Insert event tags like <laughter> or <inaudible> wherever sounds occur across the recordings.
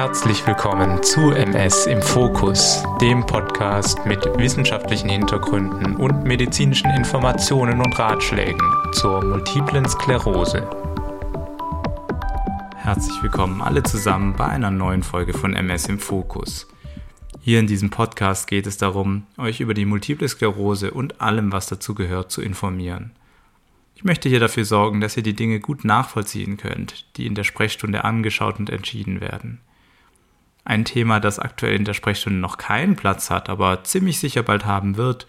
Herzlich willkommen zu MS im Fokus, dem Podcast mit wissenschaftlichen Hintergründen und medizinischen Informationen und Ratschlägen zur multiplen Sklerose. Herzlich willkommen alle zusammen bei einer neuen Folge von MS im Fokus. Hier in diesem Podcast geht es darum, euch über die multiple Sklerose und allem, was dazu gehört, zu informieren. Ich möchte hier dafür sorgen, dass ihr die Dinge gut nachvollziehen könnt, die in der Sprechstunde angeschaut und entschieden werden. Ein Thema, das aktuell in der Sprechstunde noch keinen Platz hat, aber ziemlich sicher bald haben wird,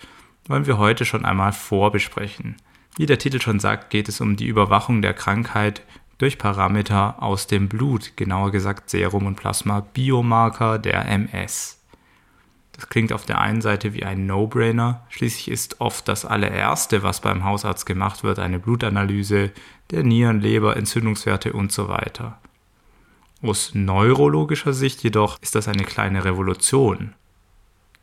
wollen wir heute schon einmal vorbesprechen. Wie der Titel schon sagt, geht es um die Überwachung der Krankheit durch Parameter aus dem Blut, genauer gesagt Serum und Plasma, Biomarker der MS. Das klingt auf der einen Seite wie ein No-Brainer, schließlich ist oft das allererste, was beim Hausarzt gemacht wird, eine Blutanalyse der Nieren, Leber, Entzündungswerte und so weiter. Aus neurologischer Sicht jedoch ist das eine kleine Revolution.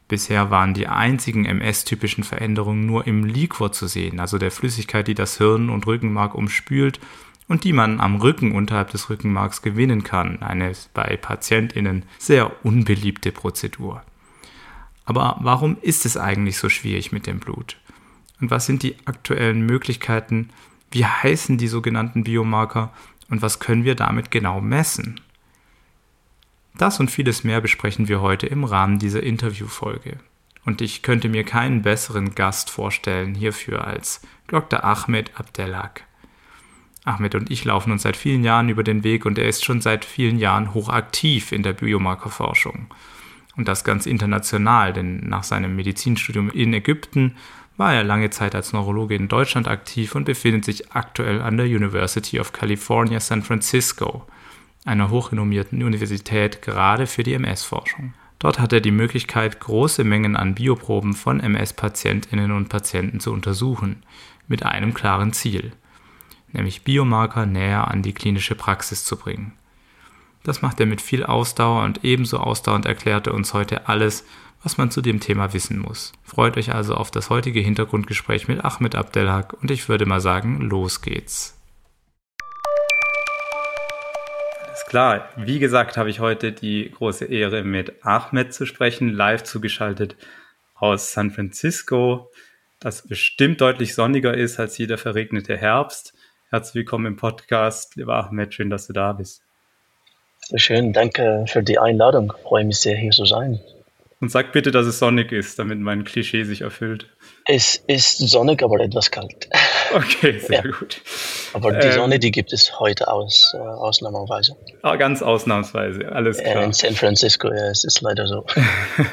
Bisher waren die einzigen MS-typischen Veränderungen nur im Liquor zu sehen, also der Flüssigkeit, die das Hirn und Rückenmark umspült und die man am Rücken unterhalb des Rückenmarks gewinnen kann, eine bei Patientinnen sehr unbeliebte Prozedur. Aber warum ist es eigentlich so schwierig mit dem Blut? Und was sind die aktuellen Möglichkeiten? Wie heißen die sogenannten Biomarker? Und was können wir damit genau messen? Das und vieles mehr besprechen wir heute im Rahmen dieser Interviewfolge. Und ich könnte mir keinen besseren Gast vorstellen hierfür als Dr. Ahmed Abdelak. Ahmed und ich laufen uns seit vielen Jahren über den Weg und er ist schon seit vielen Jahren hochaktiv in der Biomarkerforschung. Und das ganz international, denn nach seinem Medizinstudium in Ägypten war er lange Zeit als Neurologe in Deutschland aktiv und befindet sich aktuell an der University of California San Francisco – einer hochrenommierten Universität gerade für die MS-Forschung. Dort hat er die Möglichkeit, große Mengen an Bioproben von MS-Patientinnen und Patienten zu untersuchen, mit einem klaren Ziel, nämlich Biomarker näher an die klinische Praxis zu bringen. Das macht er mit viel Ausdauer und ebenso ausdauernd erklärt er uns heute alles, was man zu dem Thema wissen muss. Freut euch also auf das heutige Hintergrundgespräch mit Ahmed Abdelhak und ich würde mal sagen, los geht's. Klar. Wie gesagt, habe ich heute die große Ehre, mit Ahmed zu sprechen, live zugeschaltet aus San Francisco, das bestimmt deutlich sonniger ist als jeder verregnete Herbst. Herzlich willkommen im Podcast, lieber Ahmed, schön, dass du da bist. Sehr schön, danke für die Einladung. Ich freue mich sehr, hier zu sein. Und sag bitte, dass es sonnig ist, damit mein Klischee sich erfüllt. Es ist sonnig, aber etwas kalt. Okay, sehr ja. gut. Aber die ähm, Sonne, die gibt es heute aus, äh, ausnahmsweise. Ah, ganz ausnahmsweise, alles klar. In San Francisco, ja, es ist leider so.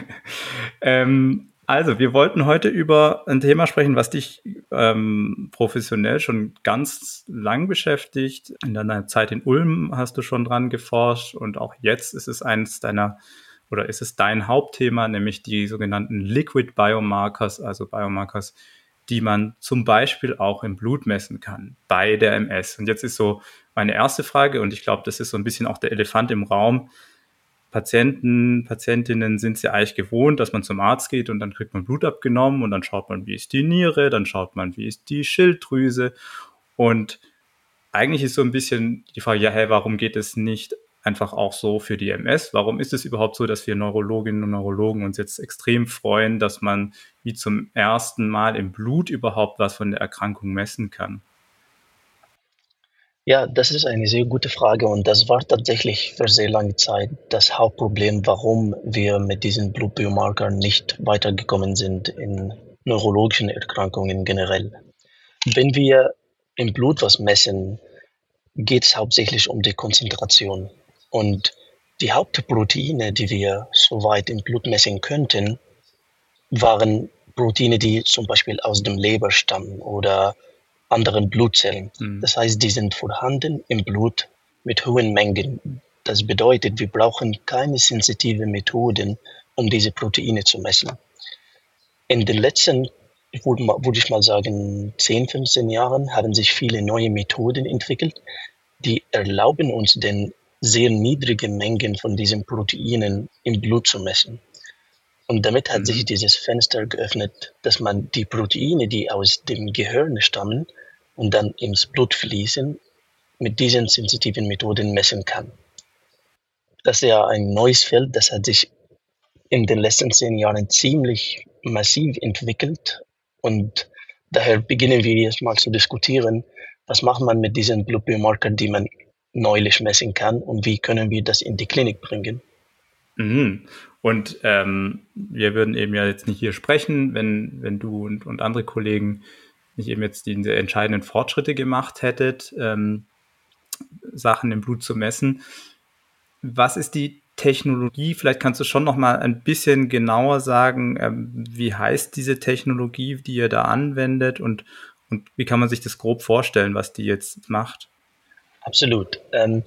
<laughs> ähm, also, wir wollten heute über ein Thema sprechen, was dich ähm, professionell schon ganz lang beschäftigt. In deiner Zeit in Ulm hast du schon dran geforscht und auch jetzt ist es eines deiner oder ist es dein Hauptthema, nämlich die sogenannten Liquid Biomarkers, also Biomarkers, die man zum Beispiel auch im Blut messen kann bei der MS. Und jetzt ist so meine erste Frage, und ich glaube, das ist so ein bisschen auch der Elefant im Raum. Patienten, Patientinnen sind es ja eigentlich gewohnt, dass man zum Arzt geht und dann kriegt man Blut abgenommen und dann schaut man, wie ist die Niere, dann schaut man, wie ist die Schilddrüse. Und eigentlich ist so ein bisschen die Frage, ja, hey, warum geht es nicht einfach auch so für die MS. Warum ist es überhaupt so, dass wir Neurologinnen und Neurologen uns jetzt extrem freuen, dass man wie zum ersten Mal im Blut überhaupt was von der Erkrankung messen kann? Ja, das ist eine sehr gute Frage und das war tatsächlich für sehr lange Zeit das Hauptproblem, warum wir mit diesen Blutbiomarkern nicht weitergekommen sind in neurologischen Erkrankungen generell. Wenn wir im Blut was messen, geht es hauptsächlich um die Konzentration. Und die Hauptproteine, die wir soweit im Blut messen könnten, waren Proteine, die zum Beispiel aus dem Leber stammen oder anderen Blutzellen. Mhm. Das heißt, die sind vorhanden im Blut mit hohen Mengen. Das bedeutet, wir brauchen keine sensitive Methoden, um diese Proteine zu messen. In den letzten, würde ich mal sagen, 10, 15 Jahren haben sich viele neue Methoden entwickelt, die erlauben uns den sehr niedrige Mengen von diesen Proteinen im Blut zu messen. Und damit hat mhm. sich dieses Fenster geöffnet, dass man die Proteine, die aus dem Gehirn stammen und dann ins Blut fließen, mit diesen sensitiven Methoden messen kann. das ist ja ein neues Feld, das hat sich in den letzten zehn Jahren ziemlich massiv entwickelt. Und daher beginnen wir jetzt mal zu diskutieren, was macht man mit diesen Blutbiomarkern, die man neulich messen kann und wie können wir das in die Klinik bringen. Mhm. Und ähm, wir würden eben ja jetzt nicht hier sprechen, wenn, wenn du und, und andere Kollegen nicht eben jetzt diese entscheidenden Fortschritte gemacht hättet, ähm, Sachen im Blut zu messen. Was ist die Technologie? Vielleicht kannst du schon noch mal ein bisschen genauer sagen, ähm, wie heißt diese Technologie, die ihr da anwendet und, und wie kann man sich das grob vorstellen, was die jetzt macht? Absolut. Ähm,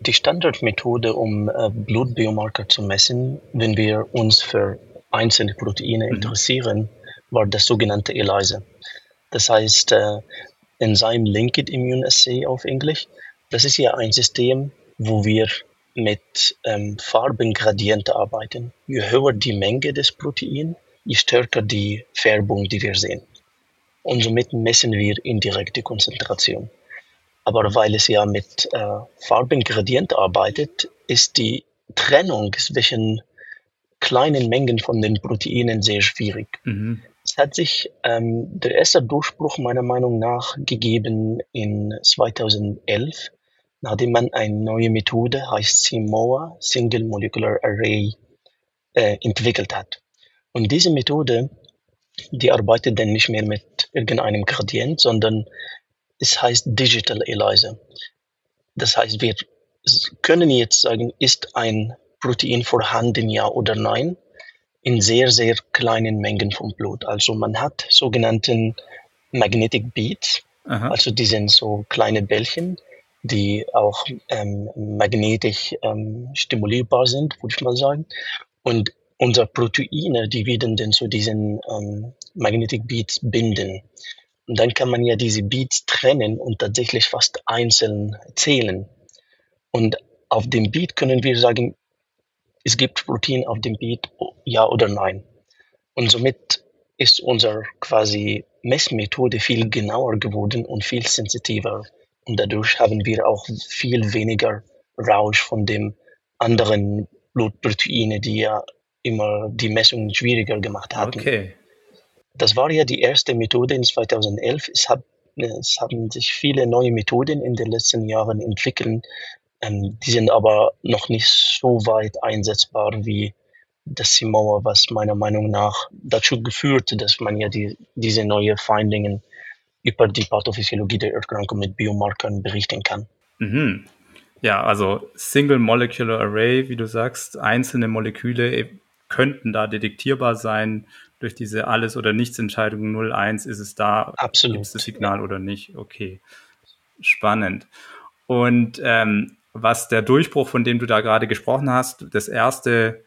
die Standardmethode, um äh, Blutbiomarker zu messen, wenn wir uns für einzelne Proteine mhm. interessieren, war das sogenannte ELISA. Das heißt äh, Enzyme Linked Immune Assay auf Englisch. Das ist ja ein System, wo wir mit ähm, Farbengradienten arbeiten. Je höher die Menge des Proteins, je stärker die Färbung, die wir sehen. Und somit messen wir indirekt die Konzentration. Aber weil es ja mit äh, Farbengradient arbeitet, ist die Trennung zwischen kleinen Mengen von den Proteinen sehr schwierig. Mhm. Es hat sich ähm, der erste Durchbruch meiner Meinung nach gegeben in 2011, nachdem man eine neue Methode, heißt CMOA, Single Molecular Array, äh, entwickelt hat. Und diese Methode, die arbeitet dann nicht mehr mit irgendeinem Gradient, sondern es heißt Digital ELISA. Das heißt, wir können jetzt sagen, ist ein Protein vorhanden, ja oder nein, in sehr, sehr kleinen Mengen vom Blut. Also man hat sogenannten Magnetic Beads, Aha. also die sind so kleine Bällchen, die auch ähm, magnetisch ähm, stimulierbar sind, würde ich mal sagen. Und unsere Proteine, die werden dann zu diesen ähm, Magnetic Beads binden. Und dann kann man ja diese Beats trennen und tatsächlich fast einzeln zählen. Und auf dem Beat können wir sagen, es gibt Protein auf dem Beat, ja oder nein. Und somit ist unsere quasi Messmethode viel genauer geworden und viel sensitiver. Und dadurch haben wir auch viel weniger Rausch von dem anderen Blutproteine, die ja immer die Messungen schwieriger gemacht haben. Okay. Das war ja die erste Methode in 2011. Es, hat, es haben sich viele neue Methoden in den letzten Jahren entwickelt. Ähm, die sind aber noch nicht so weit einsetzbar wie das Simoa, was meiner Meinung nach dazu geführt, dass man ja die, diese neuen Findungen über die Pathophysiologie der Erkrankung mit Biomarkern berichten kann. Mhm. Ja, also Single Molecular Array, wie du sagst, einzelne Moleküle könnten da detektierbar sein durch diese Alles- oder Nichts-Entscheidung 0-1 ist es da, Absolut. gibt es das Signal oder nicht. Okay, spannend. Und ähm, was der Durchbruch, von dem du da gerade gesprochen hast, das erste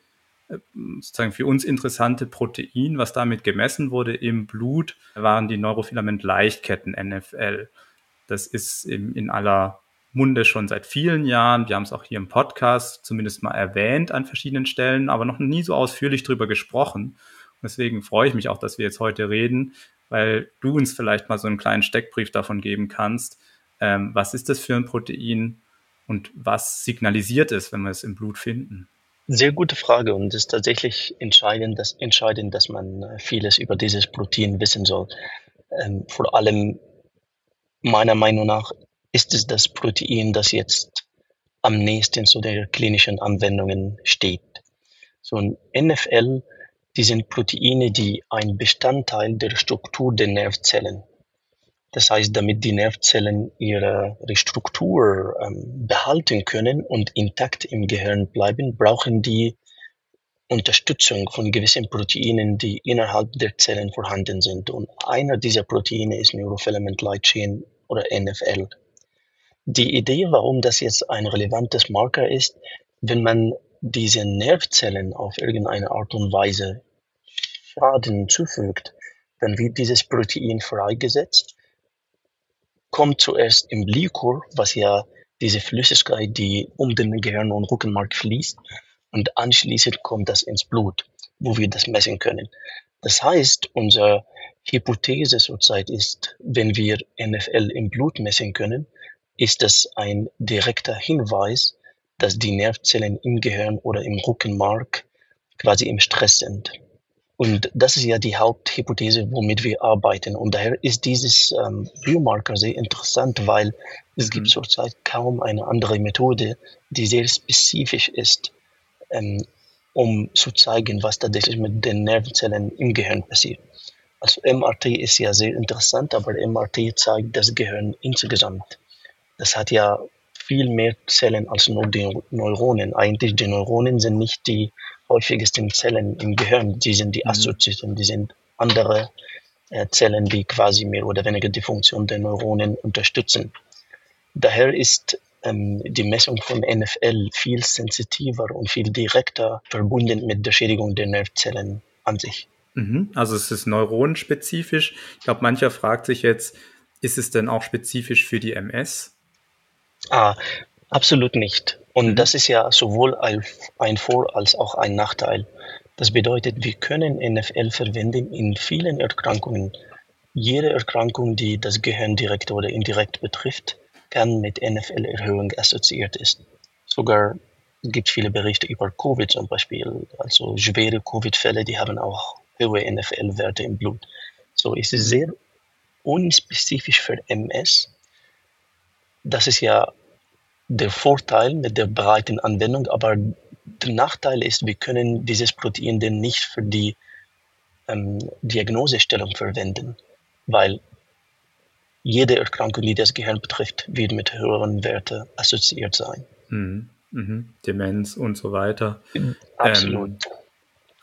äh, sozusagen für uns interessante Protein, was damit gemessen wurde im Blut, waren die Neurofilament-Leichtketten NFL. Das ist in, in aller Munde schon seit vielen Jahren. Wir haben es auch hier im Podcast zumindest mal erwähnt an verschiedenen Stellen, aber noch nie so ausführlich drüber gesprochen. Deswegen freue ich mich auch, dass wir jetzt heute reden, weil du uns vielleicht mal so einen kleinen Steckbrief davon geben kannst. Ähm, was ist das für ein Protein und was signalisiert es, wenn wir es im Blut finden? Sehr gute Frage und es ist tatsächlich entscheidend, dass, entscheidend, dass man äh, vieles über dieses Protein wissen soll. Ähm, vor allem meiner Meinung nach ist es das Protein, das jetzt am nächsten zu den klinischen Anwendungen steht. So ein NFL die sind Proteine, die ein Bestandteil der Struktur der Nervzellen. Das heißt, damit die Nervzellen ihre Struktur ähm, behalten können und intakt im Gehirn bleiben, brauchen die Unterstützung von gewissen Proteinen, die innerhalb der Zellen vorhanden sind. Und einer dieser Proteine ist Neurofilament Light Chain oder NFL. Die Idee, warum das jetzt ein relevantes Marker ist, wenn man diese Nervzellen auf irgendeine Art und Weise Schaden zufügt, dann wird dieses Protein freigesetzt, kommt zuerst im Liquor, was ja diese Flüssigkeit, die um den Gehirn und Rückenmark fließt, und anschließend kommt das ins Blut, wo wir das messen können. Das heißt, unsere Hypothese zurzeit ist, wenn wir NFL im Blut messen können, ist das ein direkter Hinweis dass die Nervzellen im Gehirn oder im Rückenmark quasi im Stress sind. Und das ist ja die Haupthypothese, womit wir arbeiten. Und daher ist dieses ähm, Biomarker sehr interessant, weil es gibt mhm. zurzeit kaum eine andere Methode, die sehr spezifisch ist, ähm, um zu zeigen, was tatsächlich mit den Nervenzellen im Gehirn passiert. Also MRT ist ja sehr interessant, aber MRT zeigt das Gehirn insgesamt. Das hat ja viel mehr Zellen als nur die Neuronen. Eigentlich die Neuronen sind nicht die häufigsten Zellen im Gehirn, die sind die mhm. Assoziationen, die sind andere äh, Zellen, die quasi mehr oder weniger die Funktion der Neuronen unterstützen. Daher ist ähm, die Messung von NFL viel sensitiver und viel direkter verbunden mit der Schädigung der Nervzellen an sich. Mhm. Also es ist neuronenspezifisch. Ich glaube, mancher fragt sich jetzt, ist es denn auch spezifisch für die MS? Ah, absolut nicht. Und mhm. das ist ja sowohl ein Vor- als auch ein Nachteil. Das bedeutet, wir können NFL verwenden in vielen Erkrankungen. Jede Erkrankung, die das Gehirn direkt oder indirekt betrifft, kann mit NFL-Erhöhung assoziiert ist. Sogar gibt viele Berichte über Covid zum Beispiel. Also schwere Covid-Fälle, die haben auch hohe NFL-Werte im Blut. So ist es sehr unspezifisch für MS. Das ist ja der Vorteil mit der breiten Anwendung, aber der Nachteil ist, wir können dieses Protein denn nicht für die ähm, Diagnosestellung verwenden, weil jede Erkrankung, die das Gehirn betrifft, wird mit höheren Werten assoziiert sein. Mhm. Mhm. Demenz und so weiter. Absolut. Ähm,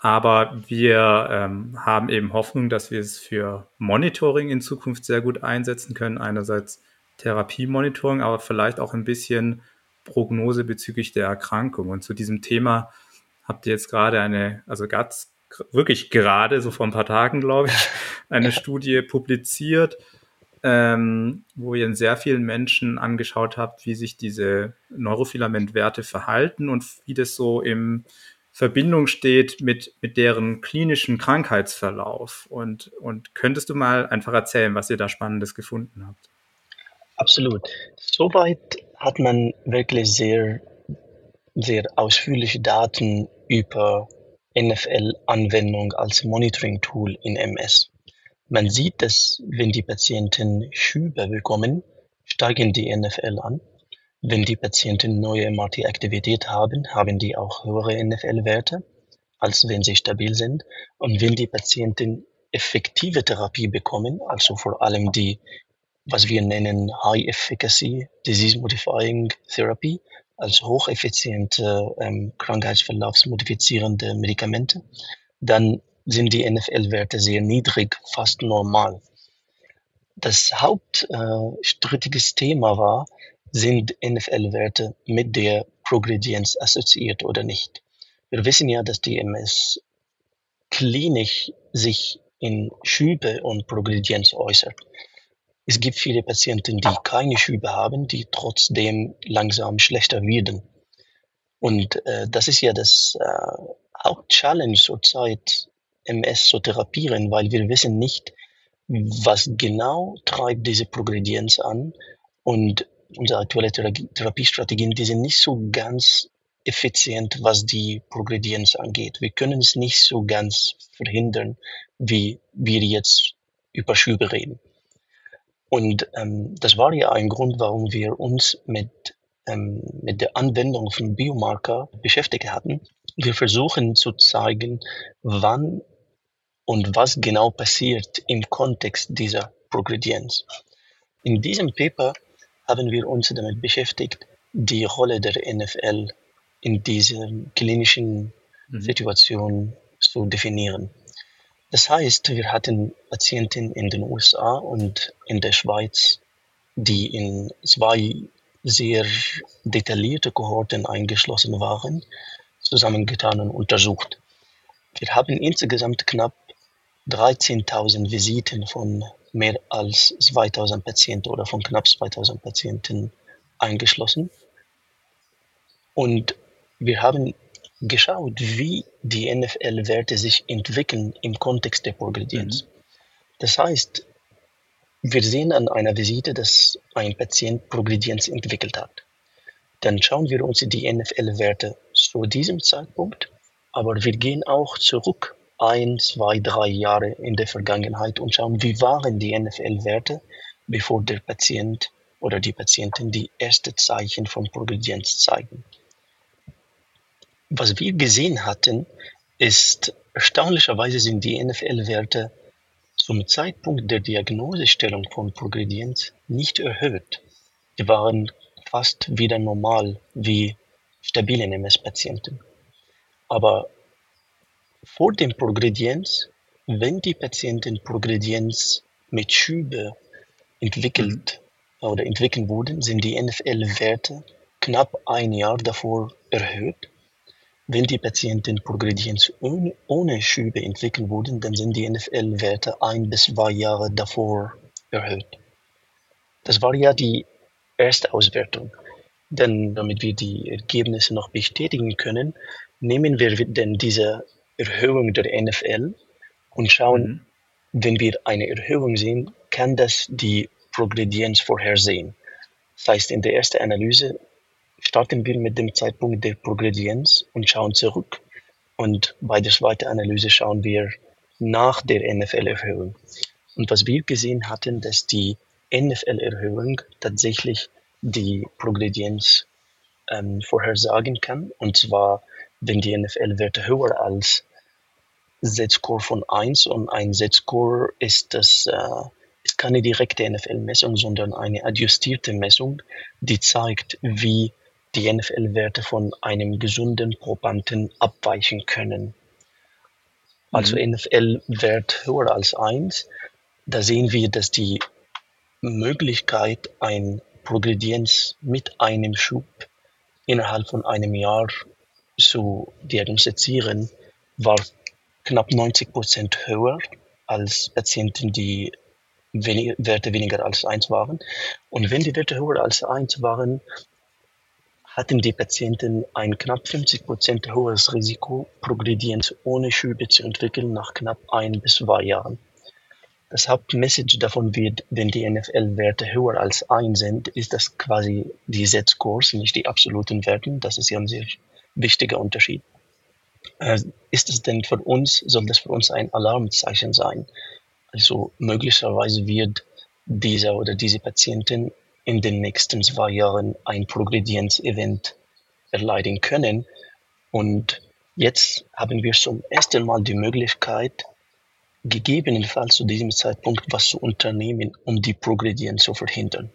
aber wir ähm, haben eben Hoffnung, dass wir es für Monitoring in Zukunft sehr gut einsetzen können. Einerseits Therapiemonitoring, aber vielleicht auch ein bisschen Prognose bezüglich der Erkrankung. Und zu diesem Thema habt ihr jetzt gerade eine, also ganz wirklich gerade, so vor ein paar Tagen, glaube ich, <laughs> eine Studie publiziert, ähm, wo ihr in sehr vielen Menschen angeschaut habt, wie sich diese Neurofilamentwerte verhalten und wie das so im Verbindung steht mit, mit deren klinischen Krankheitsverlauf. Und, und könntest du mal einfach erzählen, was ihr da Spannendes gefunden habt? Absolut. Soweit hat man wirklich sehr, sehr ausführliche Daten über NFL-Anwendung als Monitoring-Tool in MS. Man sieht, dass wenn die Patienten Schübe bekommen, steigen die NFL an. Wenn die Patienten neue MRT-Aktivität haben, haben die auch höhere NFL-Werte, als wenn sie stabil sind. Und wenn die Patienten effektive Therapie bekommen, also vor allem die, was wir nennen High Efficacy Disease Modifying Therapy, also hocheffiziente ähm, krankheitsverlaufsmodifizierende Medikamente, dann sind die NFL-Werte sehr niedrig, fast normal. Das hauptstrittiges äh, Thema war, sind NFL-Werte mit der Progredienz assoziiert oder nicht. Wir wissen ja, dass die MS klinisch sich in Schübe und Progredienz äußert. Es gibt viele Patienten, die keine Schübe haben, die trotzdem langsam schlechter werden. Und äh, das ist ja das äh, Hauptchallenge zurzeit, MS zu therapieren, weil wir wissen nicht, was genau treibt diese Progredienz an und unsere aktuelle Therapiestrategien, die sind nicht so ganz effizient, was die Progredienz angeht. Wir können es nicht so ganz verhindern, wie wir jetzt über Schübe reden. Und ähm, das war ja ein Grund, warum wir uns mit, ähm, mit der Anwendung von Biomarker beschäftigt hatten. Wir versuchen zu zeigen, wann und was genau passiert im Kontext dieser Progredienz. In diesem Paper haben wir uns damit beschäftigt, die Rolle der NFL in dieser klinischen mhm. Situation zu definieren. Das heißt, wir hatten Patienten in den USA und in der Schweiz, die in zwei sehr detaillierte Kohorten eingeschlossen waren, zusammengetan und untersucht. Wir haben insgesamt knapp 13.000 Visiten von mehr als 2000 Patienten oder von knapp 2000 Patienten eingeschlossen. Und wir haben geschaut, wie die NFL-Werte sich entwickeln im Kontext der Progredienz. Mhm. Das heißt, wir sehen an einer Visite, dass ein Patient Progredienz entwickelt hat. dann schauen wir uns die NFL-Werte zu diesem Zeitpunkt, aber wir gehen auch zurück ein, zwei, drei Jahre in der Vergangenheit und schauen, wie waren die NFL-Werte, bevor der Patient oder die Patientin die ersten Zeichen von Progredienz zeigen. Was wir gesehen hatten, ist, erstaunlicherweise sind die NFL-Werte zum Zeitpunkt der Diagnosestellung von Progredienz nicht erhöht. Die waren fast wieder normal wie stabile MS-Patienten. Aber vor dem Progredienz, wenn die Patienten Progredienz mit Schübe entwickelt mhm. oder entwickeln wurden, sind die NFL-Werte knapp ein Jahr davor erhöht. Wenn die Patienten Progredienz ohne, ohne Schübe entwickeln wurden, dann sind die NFL-Werte ein bis zwei Jahre davor erhöht. Das war ja die erste Auswertung. Denn damit wir die Ergebnisse noch bestätigen können, nehmen wir dann diese Erhöhung der NFL und schauen, mhm. wenn wir eine Erhöhung sehen, kann das die Progredienz vorhersehen. Das heißt, in der ersten Analyse starten wir mit dem Zeitpunkt der Progredienz und schauen zurück. Und bei der zweiten Analyse schauen wir nach der NFL-Erhöhung. Und was wir gesehen hatten, dass die NFL-Erhöhung tatsächlich die Progredienz ähm, vorhersagen kann. Und zwar, wenn die NFL-Werte höher als Z-Score von 1 und ein Z-Score ist das äh, ist keine direkte NFL-Messung, sondern eine adjustierte Messung, die zeigt, wie die NFL-Werte von einem gesunden Probanden abweichen können. Also mhm. NFL-Wert höher als 1, da sehen wir, dass die Möglichkeit, ein Progredienz mit einem Schub innerhalb von einem Jahr zu diagnostizieren, war knapp 90 Prozent höher als Patienten, die wenig, Werte weniger als 1 waren. Und wenn die Werte höher als 1 waren, hatten die Patienten ein knapp 50 Prozent höheres Risiko, Progredienz ohne Schübe zu entwickeln nach knapp ein bis zwei Jahren. Das Hauptmessage davon wird, wenn die NFL-Werte höher als 1 sind, ist das quasi die Z-Scores, nicht die absoluten Werten. Das ist ja ein sehr wichtiger Unterschied. Äh, ist es denn für uns, soll das für uns ein Alarmzeichen sein? Also möglicherweise wird dieser oder diese Patientin in den nächsten zwei Jahren ein Progredienz-Event erleiden können. Und jetzt haben wir zum ersten Mal die Möglichkeit, gegebenenfalls zu diesem Zeitpunkt was zu unternehmen, um die Progredien zu verhindern.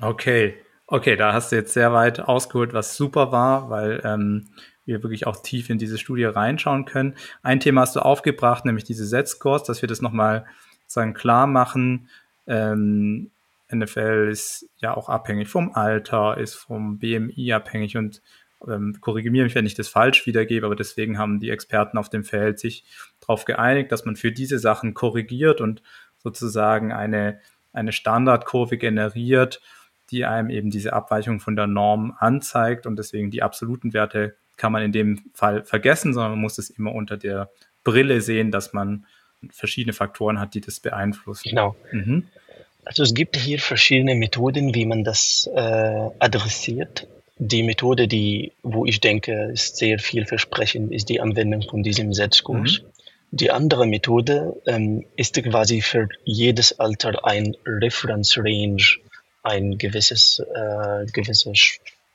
Okay, okay, da hast du jetzt sehr weit ausgeholt, was super war, weil ähm, wir wirklich auch tief in diese Studie reinschauen können. Ein Thema hast du aufgebracht, nämlich diese Z-Scores, dass wir das nochmal sagen klar machen. Ähm, NFL ist ja auch abhängig vom Alter, ist vom BMI abhängig und ähm, korrigiere mich, wenn ich das falsch wiedergebe, aber deswegen haben die Experten auf dem Feld sich darauf geeinigt, dass man für diese Sachen korrigiert und sozusagen eine, eine Standardkurve generiert, die einem eben diese Abweichung von der Norm anzeigt und deswegen die absoluten Werte kann man in dem Fall vergessen, sondern man muss es immer unter der Brille sehen, dass man verschiedene Faktoren hat, die das beeinflussen. Genau. Mhm. Also es gibt hier verschiedene Methoden, wie man das äh, adressiert die Methode, die, wo ich denke, ist sehr vielversprechend, ist die Anwendung von diesem Setzkurs. Mhm. Die andere Methode ähm, ist quasi für jedes Alter ein Reference Range, ein gewisses, äh, gewisse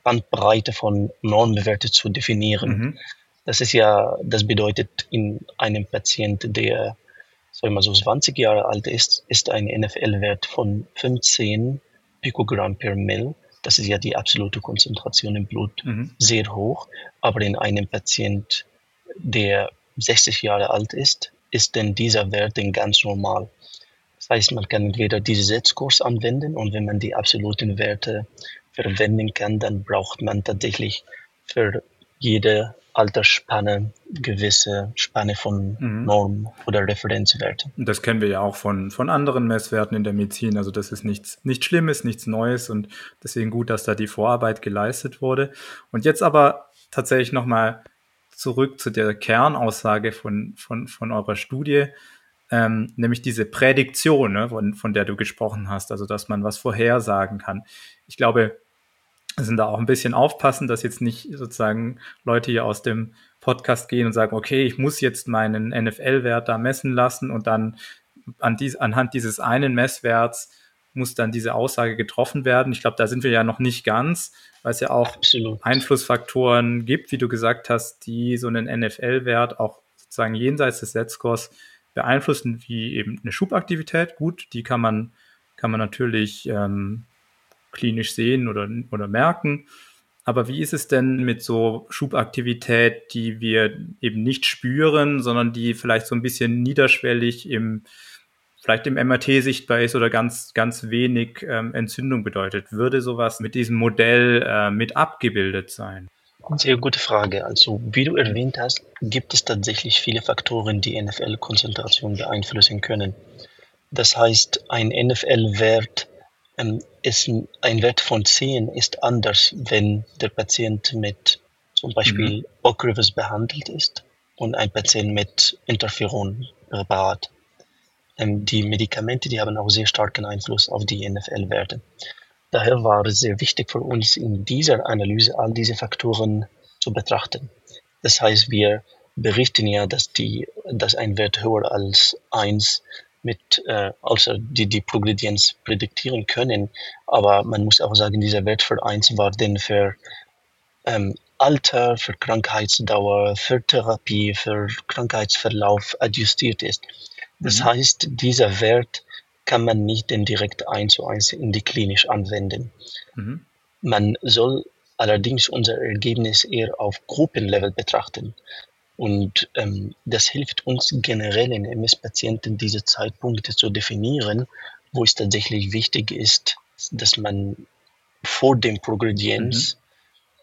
Bandbreite von Normwerte zu definieren. Mhm. Das ist ja, das bedeutet, in einem Patienten, der sagen wir mal so 20 Jahre alt ist, ist ein NFL-Wert von 15 Pikogramm per Mill das ist ja die absolute Konzentration im Blut mhm. sehr hoch. Aber in einem Patient, der 60 Jahre alt ist, ist denn dieser Wert denn ganz normal. Das heißt, man kann entweder diesen Setzkurs anwenden und wenn man die absoluten Werte verwenden kann, dann braucht man tatsächlich für jede Altersspanne gewisse Spanne von mhm. Norm- oder Referenzwerten. Das kennen wir ja auch von, von anderen Messwerten in der Medizin. Also das ist nichts, nichts Schlimmes, nichts Neues und deswegen gut, dass da die Vorarbeit geleistet wurde. Und jetzt aber tatsächlich nochmal zurück zu der Kernaussage von, von, von eurer Studie, ähm, nämlich diese Prädiktion, ne, von, von der du gesprochen hast, also dass man was vorhersagen kann. Ich glaube, müssen da auch ein bisschen aufpassen, dass jetzt nicht sozusagen Leute hier aus dem Podcast gehen und sagen, okay, ich muss jetzt meinen NFL-Wert da messen lassen und dann an dies, anhand dieses einen Messwerts muss dann diese Aussage getroffen werden. Ich glaube, da sind wir ja noch nicht ganz, weil es ja auch Absolut. Einflussfaktoren gibt, wie du gesagt hast, die so einen NFL-Wert auch sozusagen jenseits des Set-Scores beeinflussen, wie eben eine Schubaktivität. Gut, die kann man, kann man natürlich ähm, klinisch sehen oder, oder merken. Aber wie ist es denn mit so Schubaktivität, die wir eben nicht spüren, sondern die vielleicht so ein bisschen niederschwellig im, vielleicht im MRT sichtbar ist oder ganz, ganz wenig ähm, Entzündung bedeutet? Würde sowas mit diesem Modell äh, mit abgebildet sein? Sehr gute Frage. Also, wie du erwähnt hast, gibt es tatsächlich viele Faktoren, die NFL-Konzentration beeinflussen können. Das heißt, ein NFL-Wert ähm, ist ein Wert von 10 ist anders, wenn der Patient mit zum Beispiel mhm. Ocrevus behandelt ist und ein Patient mit Interferon Präparat. Ähm, die Medikamente, die haben auch sehr starken Einfluss auf die NFL-Werte. Daher war es sehr wichtig für uns in dieser Analyse all diese Faktoren zu betrachten. Das heißt, wir berichten ja, dass, die, dass ein Wert höher als 1 mit, äh, also die, die Progredienz prädiktieren können. Aber man muss auch sagen, dieser Wert für 1 war denn für ähm, Alter, für Krankheitsdauer, für Therapie, für Krankheitsverlauf adjustiert ist. Das mhm. heißt, dieser Wert kann man nicht denn direkt eins zu eins in die Klinisch anwenden. Mhm. Man soll allerdings unser Ergebnis eher auf Gruppenlevel betrachten. Und ähm, das hilft uns generell in MS-Patienten diese Zeitpunkte zu definieren, wo es tatsächlich wichtig ist, dass man vor dem Progredienz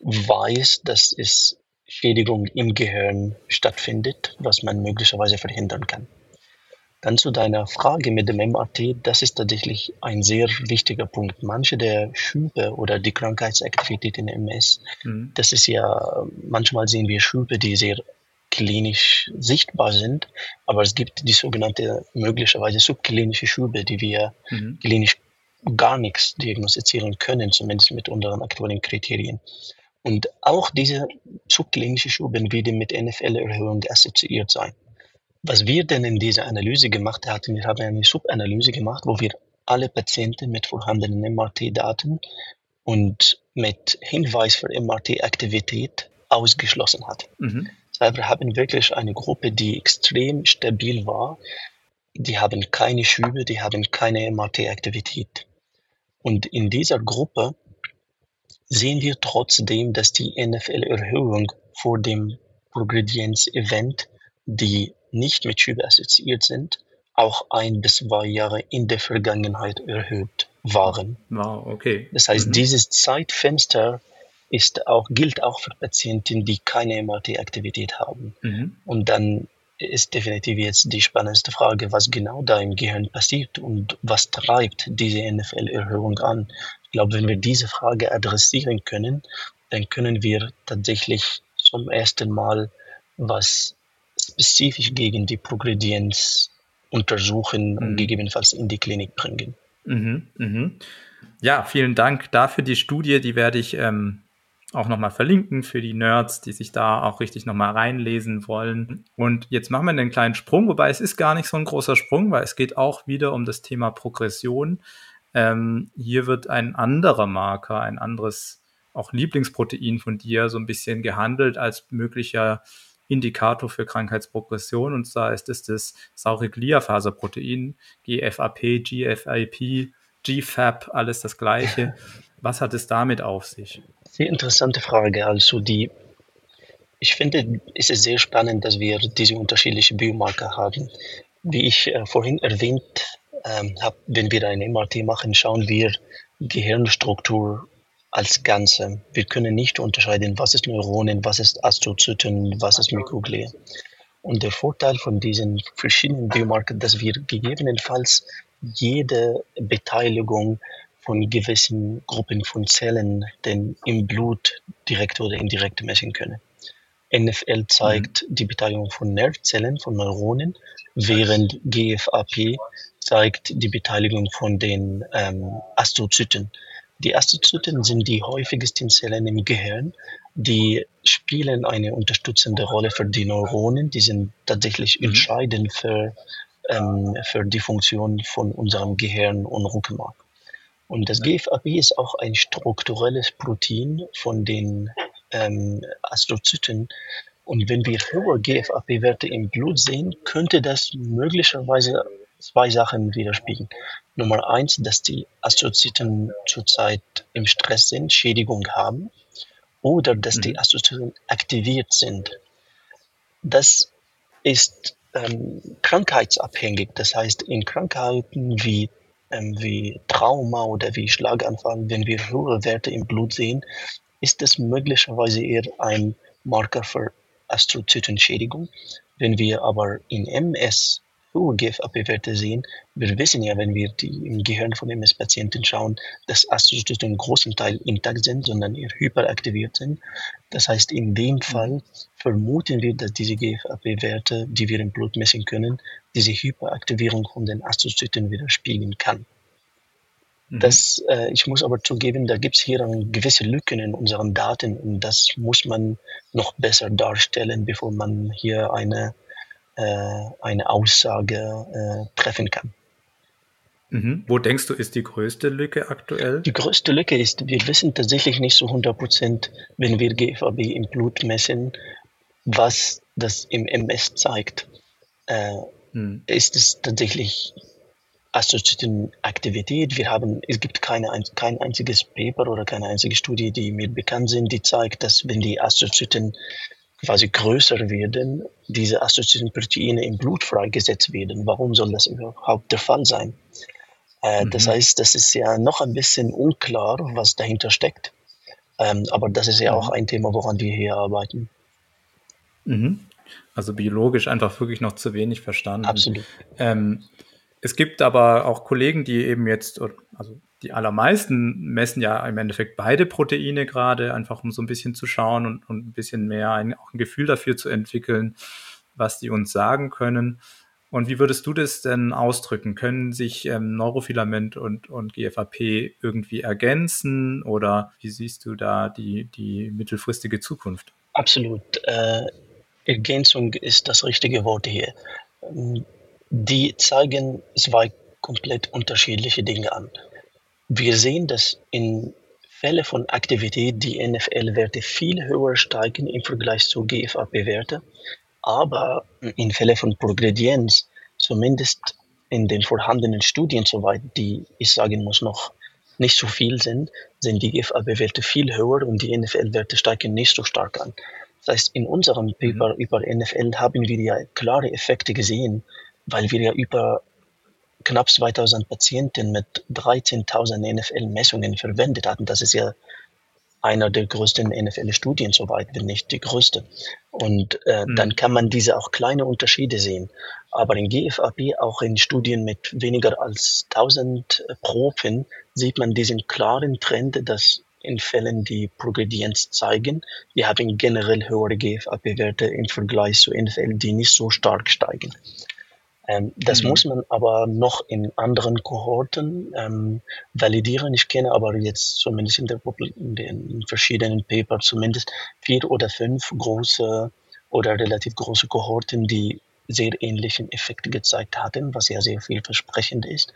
mhm. weiß, dass es Schädigung im Gehirn stattfindet, was man möglicherweise verhindern kann. Dann zu deiner Frage mit dem MRT, das ist tatsächlich ein sehr wichtiger Punkt. Manche der Schübe oder die Krankheitsaktivität in MS, mhm. das ist ja, manchmal sehen wir Schübe, die sehr klinisch sichtbar sind, aber es gibt die sogenannte möglicherweise subklinische Schübe, die wir mhm. klinisch gar nichts diagnostizieren können, zumindest mit unseren aktuellen Kriterien. Und auch diese subklinische Schuben werden mit NFL-Erhöhung assoziiert sein. Was wir denn in dieser Analyse gemacht hatten, wir haben eine Subanalyse gemacht, wo wir alle Patienten mit vorhandenen MRT-Daten und mit Hinweis für MRT-Aktivität ausgeschlossen hatten. Mhm. Wir haben wirklich eine Gruppe, die extrem stabil war. Die haben keine Schübe, die haben keine MRT-Aktivität. Und in dieser Gruppe sehen wir trotzdem, dass die NFL-Erhöhung vor dem Progredienz-Event, die nicht mit Schübe assoziiert sind, auch ein bis zwei Jahre in der Vergangenheit erhöht waren. Wow, okay. Das heißt, mhm. dieses Zeitfenster ist auch, gilt auch für Patienten, die keine MRT-Aktivität haben. Mhm. Und dann ist definitiv jetzt die spannendste Frage, was genau da im Gehirn passiert und was treibt diese NFL-Erhöhung an. Ich glaube, wenn wir diese Frage adressieren können, dann können wir tatsächlich zum ersten Mal was spezifisch gegen die Progredienz untersuchen und mhm. gegebenenfalls in die Klinik bringen. Mhm, mhm. Ja, vielen Dank dafür. Die Studie, die werde ich ähm, auch nochmal verlinken für die Nerds, die sich da auch richtig nochmal reinlesen wollen. Und jetzt machen wir einen kleinen Sprung, wobei es ist gar nicht so ein großer Sprung, weil es geht auch wieder um das Thema Progression. Ähm, hier wird ein anderer Marker, ein anderes auch Lieblingsprotein von dir so ein bisschen gehandelt als möglicher Indikator für Krankheitsprogression und zwar ist es das saure Gliafaserprotein, GFAP, GFIP, GFAP, alles das gleiche. Was hat es damit auf sich? Sehr interessante Frage. Also die, ich finde, es ist sehr spannend, dass wir diese unterschiedlichen Biomarker haben. Wie ich äh, vorhin erwähnt ähm, habe, wenn wir ein MRT machen, schauen wir Gehirnstruktur als Ganze. Wir können nicht unterscheiden, was ist Neuronen, was ist Astrozyten, was ist Mikroglia. Und der Vorteil von diesen verschiedenen Biomarkern, dass wir gegebenenfalls jede Beteiligung von gewissen Gruppen von Zellen denn im Blut direkt oder indirekt messen können. NFL zeigt mhm. die Beteiligung von Nervzellen, von Neuronen, während GFAP zeigt die Beteiligung von den ähm, Astrozyten. Die Astrozyten sind die häufigsten Zellen im Gehirn. Die spielen eine unterstützende Rolle für die Neuronen. Die sind tatsächlich mhm. entscheidend für, ähm, für die Funktion von unserem Gehirn und Rückenmark. Und das GFAP ist auch ein strukturelles Protein von den ähm, Astrozyten. Und wenn wir hohe GFAP-Werte im Blut sehen, könnte das möglicherweise zwei Sachen widerspiegeln. Nummer eins, dass die Astrozyten zurzeit im Stress sind, Schädigung haben, oder dass mhm. die Astrozyten aktiviert sind. Das ist ähm, krankheitsabhängig. Das heißt, in Krankheiten wie, ähm, wie Trauma oder wie Schlaganfall, wenn wir hohe Werte im Blut sehen, ist das möglicherweise eher ein Marker für Astrozytenschädigung. Wenn wir aber in MS hohe GFAP-Werte sehen. Wir wissen ja, wenn wir die im Gehirn von MS-Patienten schauen, dass Astrozyten im großen Teil intakt sind, sondern eher hyperaktiviert sind. Das heißt, in dem mhm. Fall vermuten wir, dass diese GFAP-Werte, die wir im Blut messen können, diese Hyperaktivierung von den Astrozyten widerspiegeln kann. Mhm. Das, äh, ich muss aber zugeben, da gibt es hier gewisse Lücken in unseren Daten und das muss man noch besser darstellen, bevor man hier eine eine Aussage äh, treffen kann. Mhm. Wo denkst du, ist die größte Lücke aktuell? Die größte Lücke ist, wir wissen tatsächlich nicht so 100 Prozent, wenn wir GFAB im Blut messen, was das im MS zeigt. Äh, hm. Ist es tatsächlich Astrozytenaktivität? Wir haben, es gibt keine, kein einziges Paper oder keine einzige Studie, die mir bekannt sind, die zeigt, dass wenn die Astrozyten quasi größer werden, diese assoziierten Proteine im Blut freigesetzt werden. Warum soll das überhaupt der Fall sein? Äh, mhm. Das heißt, das ist ja noch ein bisschen unklar, was dahinter steckt. Ähm, aber das ist ja auch mhm. ein Thema, woran wir hier arbeiten. Mhm. Also biologisch einfach wirklich noch zu wenig verstanden. Absolut. Ähm, es gibt aber auch Kollegen, die eben jetzt, also die allermeisten messen ja im Endeffekt beide Proteine gerade, einfach um so ein bisschen zu schauen und, und ein bisschen mehr ein, auch ein Gefühl dafür zu entwickeln, was die uns sagen können. Und wie würdest du das denn ausdrücken? Können sich ähm, Neurofilament und, und GFAP irgendwie ergänzen oder wie siehst du da die, die mittelfristige Zukunft? Absolut. Äh, Ergänzung ist das richtige Wort hier. Die zeigen zwei komplett unterschiedliche Dinge an. Wir sehen, dass in Fällen von Aktivität die NFL-Werte viel höher steigen im Vergleich zu GFAP-Werte, aber in Fällen von Progredienz, zumindest in den vorhandenen Studien, soweit die ich sagen muss, noch nicht so viel sind, sind die GFAP-Werte viel höher und die NFL-Werte steigen nicht so stark an. Das heißt, in unserem Paper über NFL haben wir ja klare Effekte gesehen, weil wir ja über knapp 2000 Patienten mit 13.000 NFL-Messungen verwendet hatten. Das ist ja einer der größten NFL-Studien soweit, wenn nicht die größte. Und äh, mhm. dann kann man diese auch kleine Unterschiede sehen. Aber in GFAP, auch in Studien mit weniger als 1000 Proben, sieht man diesen klaren Trend, dass in Fällen, die Progredienz zeigen, wir haben generell höhere GFAP-Werte im Vergleich zu NFL, die nicht so stark steigen. Ähm, das mhm. muss man aber noch in anderen Kohorten ähm, validieren. Ich kenne aber jetzt zumindest in, der, in den verschiedenen Papers zumindest vier oder fünf große oder relativ große Kohorten, die sehr ähnlichen Effekte gezeigt hatten, was ja sehr vielversprechend ist.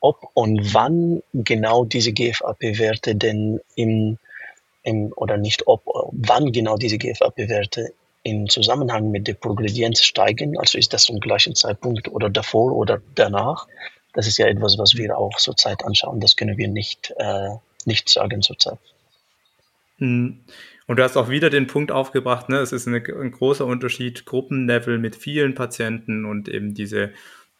Ob und wann genau diese GFAP-Werte denn im, im, oder nicht ob, wann genau diese GFAP-Werte in Zusammenhang mit der Progredienz steigen, also ist das zum gleichen Zeitpunkt oder davor oder danach, das ist ja etwas, was wir auch zurzeit anschauen. Das können wir nicht, äh, nicht sagen zurzeit. Hm. Und du hast auch wieder den Punkt aufgebracht, ne? es ist eine, ein großer Unterschied, Gruppenlevel mit vielen Patienten und eben diese,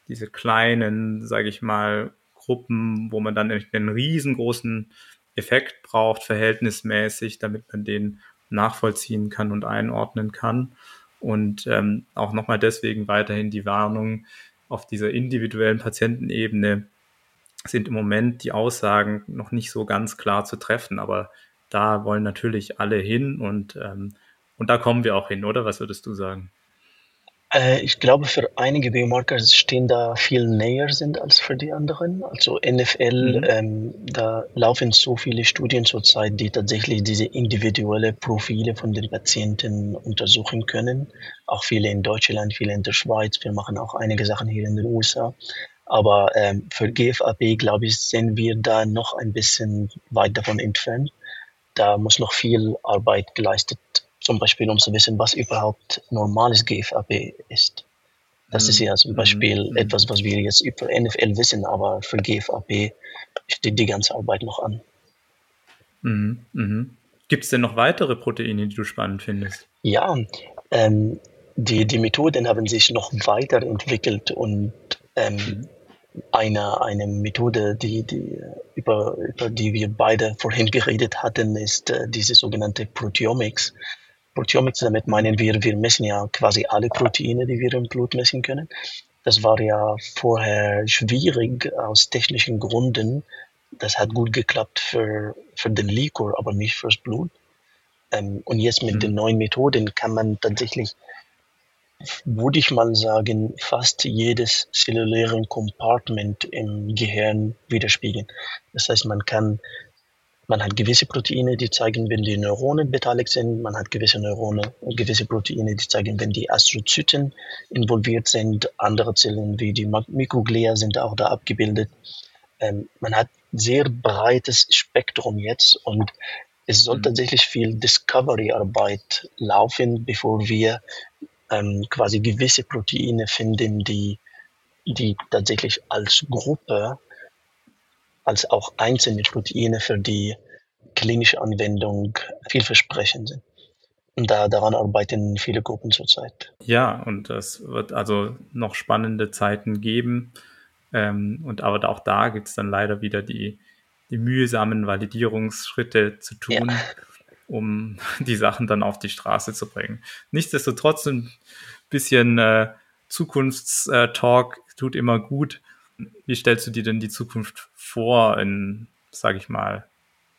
diese kleinen, sage ich mal, Gruppen, wo man dann einen riesengroßen Effekt braucht, verhältnismäßig, damit man den nachvollziehen kann und einordnen kann. Und ähm, auch nochmal deswegen weiterhin die Warnung auf dieser individuellen Patientenebene sind im Moment die Aussagen noch nicht so ganz klar zu treffen, aber da wollen natürlich alle hin und, ähm, und da kommen wir auch hin, oder? Was würdest du sagen? Äh, ich glaube, für einige Biomarker stehen da viel näher sind als für die anderen. Also NFL, mhm. ähm, da laufen so viele Studien zurzeit, die tatsächlich diese individuelle Profile von den Patienten untersuchen können. Auch viele in Deutschland, viele in der Schweiz. Wir machen auch einige Sachen hier in den USA. Aber ähm, für GFAP, glaube ich, sind wir da noch ein bisschen weit davon entfernt. Da muss noch viel Arbeit geleistet zum Beispiel um zu wissen, was überhaupt normales GFAP ist. Das mhm. ist ja zum Beispiel mhm. etwas, was wir jetzt über NFL wissen, aber für GFAP steht die ganze Arbeit noch an. Mhm. Mhm. Gibt es denn noch weitere Proteine, die du spannend findest? Ja, ähm, die, die Methoden haben sich noch weiterentwickelt und ähm, mhm. eine, eine Methode, die, die, über, über die wir beide vorhin geredet hatten, ist äh, diese sogenannte Proteomics. Proteomics, damit meinen wir, wir messen ja quasi alle Proteine, die wir im Blut messen können. Das war ja vorher schwierig aus technischen Gründen. Das hat gut geklappt für, für den Liquor, aber nicht fürs Blut. Ähm, und jetzt mit mhm. den neuen Methoden kann man tatsächlich, würde ich mal sagen, fast jedes zelluläre Compartment im Gehirn widerspiegeln. Das heißt, man kann man hat gewisse Proteine, die zeigen, wenn die Neuronen beteiligt sind. Man hat gewisse Neurone, gewisse Proteine, die zeigen, wenn die Astrozyten involviert sind. Andere Zellen wie die Mikroglia sind auch da abgebildet. Ähm, man hat sehr breites Spektrum jetzt und es soll mhm. tatsächlich viel Discovery-Arbeit laufen, bevor wir ähm, quasi gewisse Proteine finden, die, die tatsächlich als Gruppe als auch einzelne Proteine für die klinische Anwendung vielversprechend sind. Und da, daran arbeiten viele Gruppen zurzeit. Ja, und es wird also noch spannende Zeiten geben. Ähm, und aber auch da gibt es dann leider wieder die, die mühsamen Validierungsschritte zu tun, ja. um <laughs> die Sachen dann auf die Straße zu bringen. Nichtsdestotrotz ein bisschen äh, Zukunftstalk tut immer gut. Wie stellst du dir denn die Zukunft vor in, sage ich mal,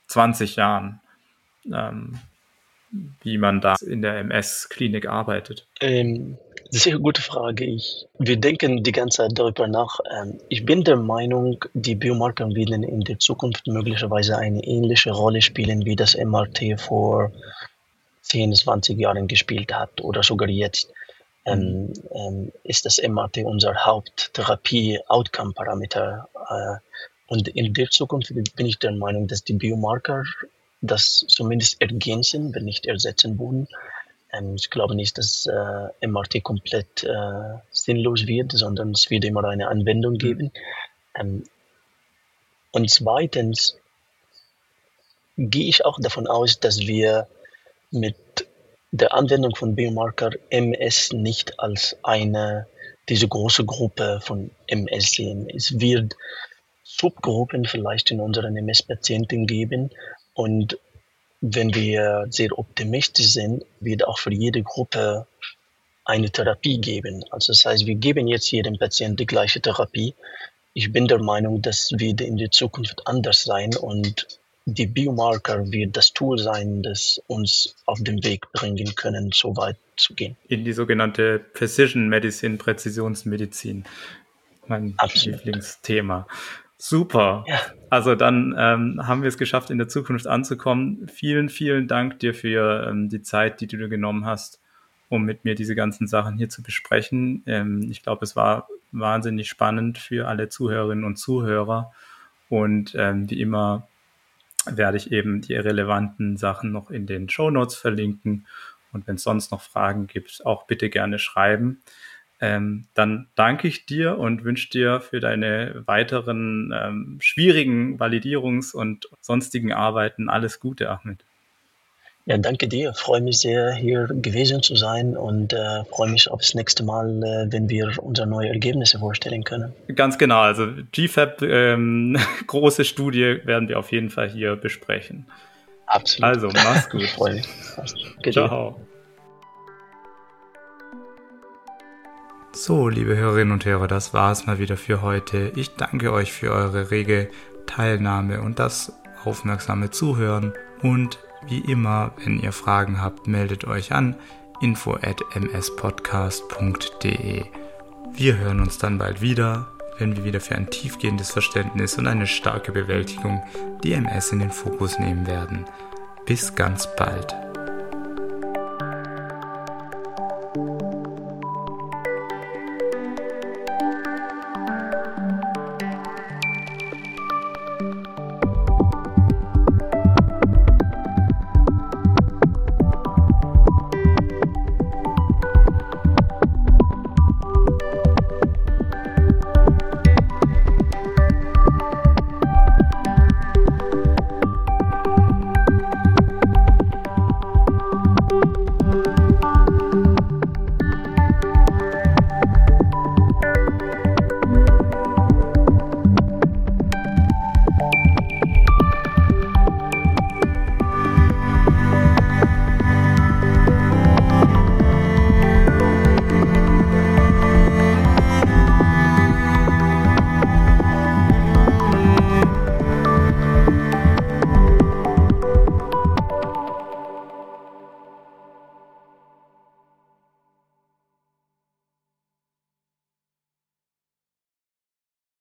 20 Jahren, ähm, wie man da in der MS-Klinik arbeitet? Ähm, sehr gute Frage. Ich, wir denken die ganze Zeit darüber nach. Ähm, ich bin der Meinung, die Biomarker werden in der Zukunft möglicherweise eine ähnliche Rolle spielen, wie das MRT vor 10, 20 Jahren gespielt hat oder sogar jetzt. Ähm, mhm. ähm, ist das MRT unser Haupttherapie-Outcome-Parameter. Äh, und in der Zukunft bin ich der Meinung, dass die Biomarker das zumindest ergänzen, wenn nicht ersetzen würden. Ähm, ich glaube nicht, dass äh, MRT komplett äh, sinnlos wird, sondern es wird immer eine Anwendung mhm. geben. Ähm, und zweitens gehe ich auch davon aus, dass wir mit der Anwendung von Biomarker MS nicht als eine, diese große Gruppe von MS sehen. Es wird Subgruppen vielleicht in unseren MS-Patienten geben. Und wenn wir sehr optimistisch sind, wird auch für jede Gruppe eine Therapie geben. Also das heißt, wir geben jetzt jedem Patienten die gleiche Therapie. Ich bin der Meinung, das wird in der Zukunft anders sein und die Biomarker wird das Tool sein, das uns auf den Weg bringen können, so weit zu gehen. In die sogenannte Precision Medicine, Präzisionsmedizin. Mein Absolut. Lieblingsthema. Super. Ja. Also dann ähm, haben wir es geschafft, in der Zukunft anzukommen. Vielen, vielen Dank dir für ähm, die Zeit, die du dir genommen hast, um mit mir diese ganzen Sachen hier zu besprechen. Ähm, ich glaube, es war wahnsinnig spannend für alle Zuhörerinnen und Zuhörer. Und ähm, wie immer werde ich eben die relevanten Sachen noch in den Show Notes verlinken. Und wenn es sonst noch Fragen gibt, auch bitte gerne schreiben. Ähm, dann danke ich dir und wünsche dir für deine weiteren ähm, schwierigen Validierungs- und sonstigen Arbeiten alles Gute, Ahmed. Ja, danke dir. Freue mich sehr, hier gewesen zu sein und äh, freue mich aufs nächste Mal, äh, wenn wir unsere neuen Ergebnisse vorstellen können. Ganz genau. Also GFAB, ähm, <laughs> große Studie werden wir auf jeden Fall hier besprechen. Absolut. Also, mach's gut. <laughs> freue mich. Ciao. So, liebe Hörerinnen und Hörer, das war es mal wieder für heute. Ich danke euch für eure rege Teilnahme und das aufmerksame Zuhören. Und wie immer, wenn ihr Fragen habt, meldet euch an info at mspodcast.de. Wir hören uns dann bald wieder, wenn wir wieder für ein tiefgehendes Verständnis und eine starke Bewältigung die MS in den Fokus nehmen werden. Bis ganz bald.